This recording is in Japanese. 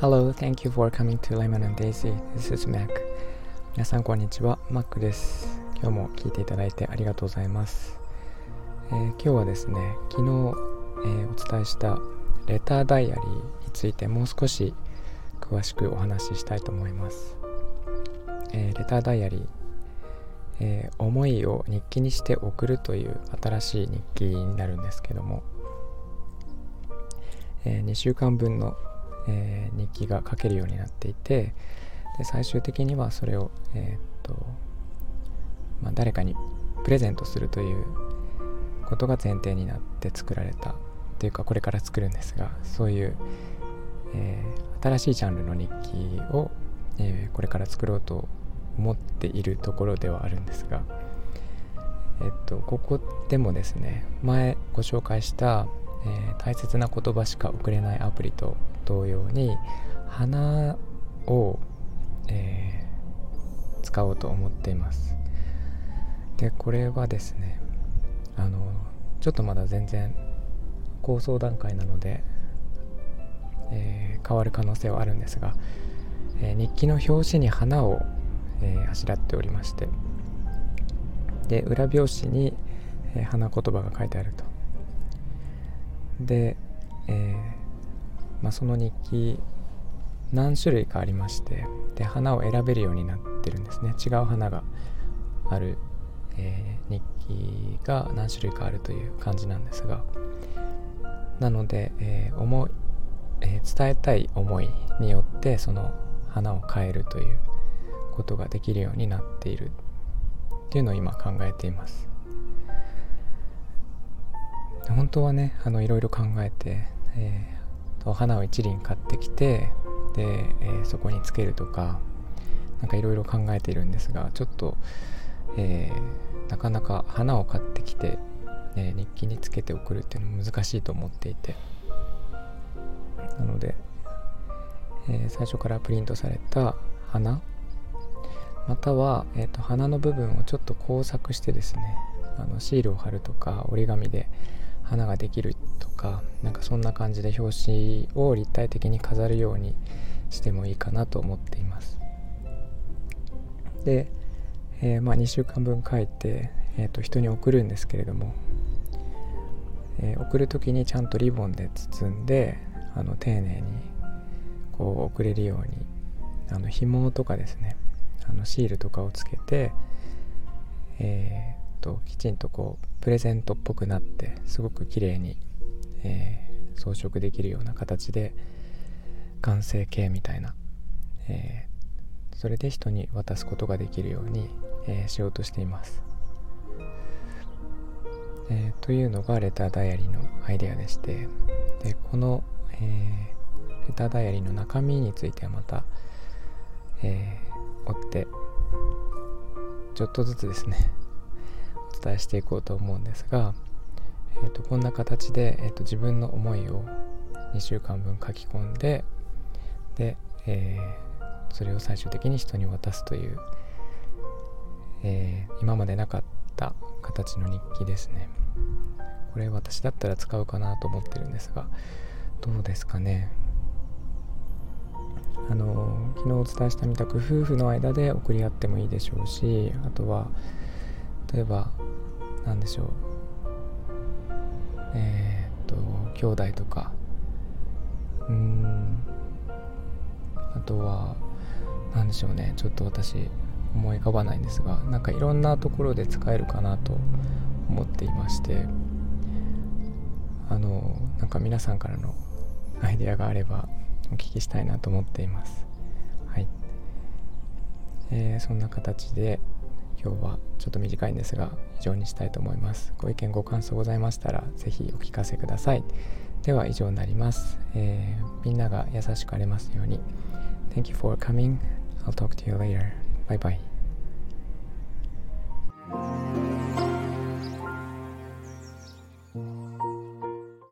Hello, thank you for coming to Lemon and Daisy. This is Mac. 皆さんこんにちは、Mac です。今日も聞いていただいてありがとうございます。えー、今日はですね、昨日、えー、お伝えしたレターダイアリーについてもう少し詳しくお話ししたいと思います。えー、レターダイアリー、えー、思いを日記にして送るという新しい日記になるんですけども、えー、2週間分の、え日記が書けるようになっていてで最終的にはそれを、えっとまあ、誰かにプレゼントするということが前提になって作られたというかこれから作るんですがそういう、え新しいジャンルの日記を、えこれから作ろうと思っているところではあるんですが、えっと、ここでもですね前ご紹介した、えー、大切な言葉しか送れないアプリと同様に花を、えー、使おうと思っています。でこれはですねあのちょっとまだ全然構想段階なので、えー、変わる可能性はあるんですが、え日記の表紙に花をえー、あしらっておりまして。で裏表紙に、えー、花言葉が書いてあると。で、えーまあ、その日記何種類かありましてで花を選べるようになってるんですね。違う花がある、えー、日記が何種類かあるという感じなんですが。なので、えー、思い、えー、伝えたい思いによってその花を変えるということができるようになっている。っていうのを今考えています。本当はねあのいろいろ考えて、えー、お花を一輪買ってきてで、えー、そこにつけるとか何かいろいろ考えているんですがちょっと、えー、なかなか花を買ってきて、え日記につけて送るっていうのも難しいと思っていて。なので、え最初からプリントされた花または、えーと、花の部分をちょっと工作してですねあのシールを貼るとか折り紙で花ができるとかなんかそんな感じで表紙を立体的に飾るようにしてもいいかなと思っています。で、えー、まあ、2週間分書いて、えーと、人に送るんですけれども、えー、送る時にちゃんとリボンで包んであの丁寧にこう送れるようにあの紐とかですねあのシールとかをつけて、えー、ときちんとこうプレゼントっぽくなってすごく綺麗に、えー、装飾できるような形で完成形みたいな、えー、それで人に渡すことができるように、えー、しようとしています。えー、というのがレターダイアリーのアイデアでしてでこの、えー、レターダイアリーの中身についてはまた、え追ってちょっとずつですねお伝えしていこうと思うんですが、えーと、こんな形で、えーと、自分の思いを2週間分書き込んでで、えー、それを最終的に人に渡すという、えー、今までなかった形の日記ですね。これ私だったら使うかなと思ってるんですがどうですかね？あの昨日お伝えしたみたく夫婦の間で送り合ってもいいでしょうしあとは例えば何でしょう。えっ、と兄弟とか。うん。あとは何でしょうね。ちょっと私思い浮かばないんですがなんかいろんなところで使えるかなと思っていまして。あのなんか皆さんからのアイデアがあればお聞きしたいなと思っています。はい。えー、そんな形で今日はちょっと短いんですが以上にしたいと思います。ご意見ご感想ございましたらぜひお聞かせください。では以上になります。えー、みんなが優しくありますように。Thank you for coming. I'll talk to you later. Bye bye.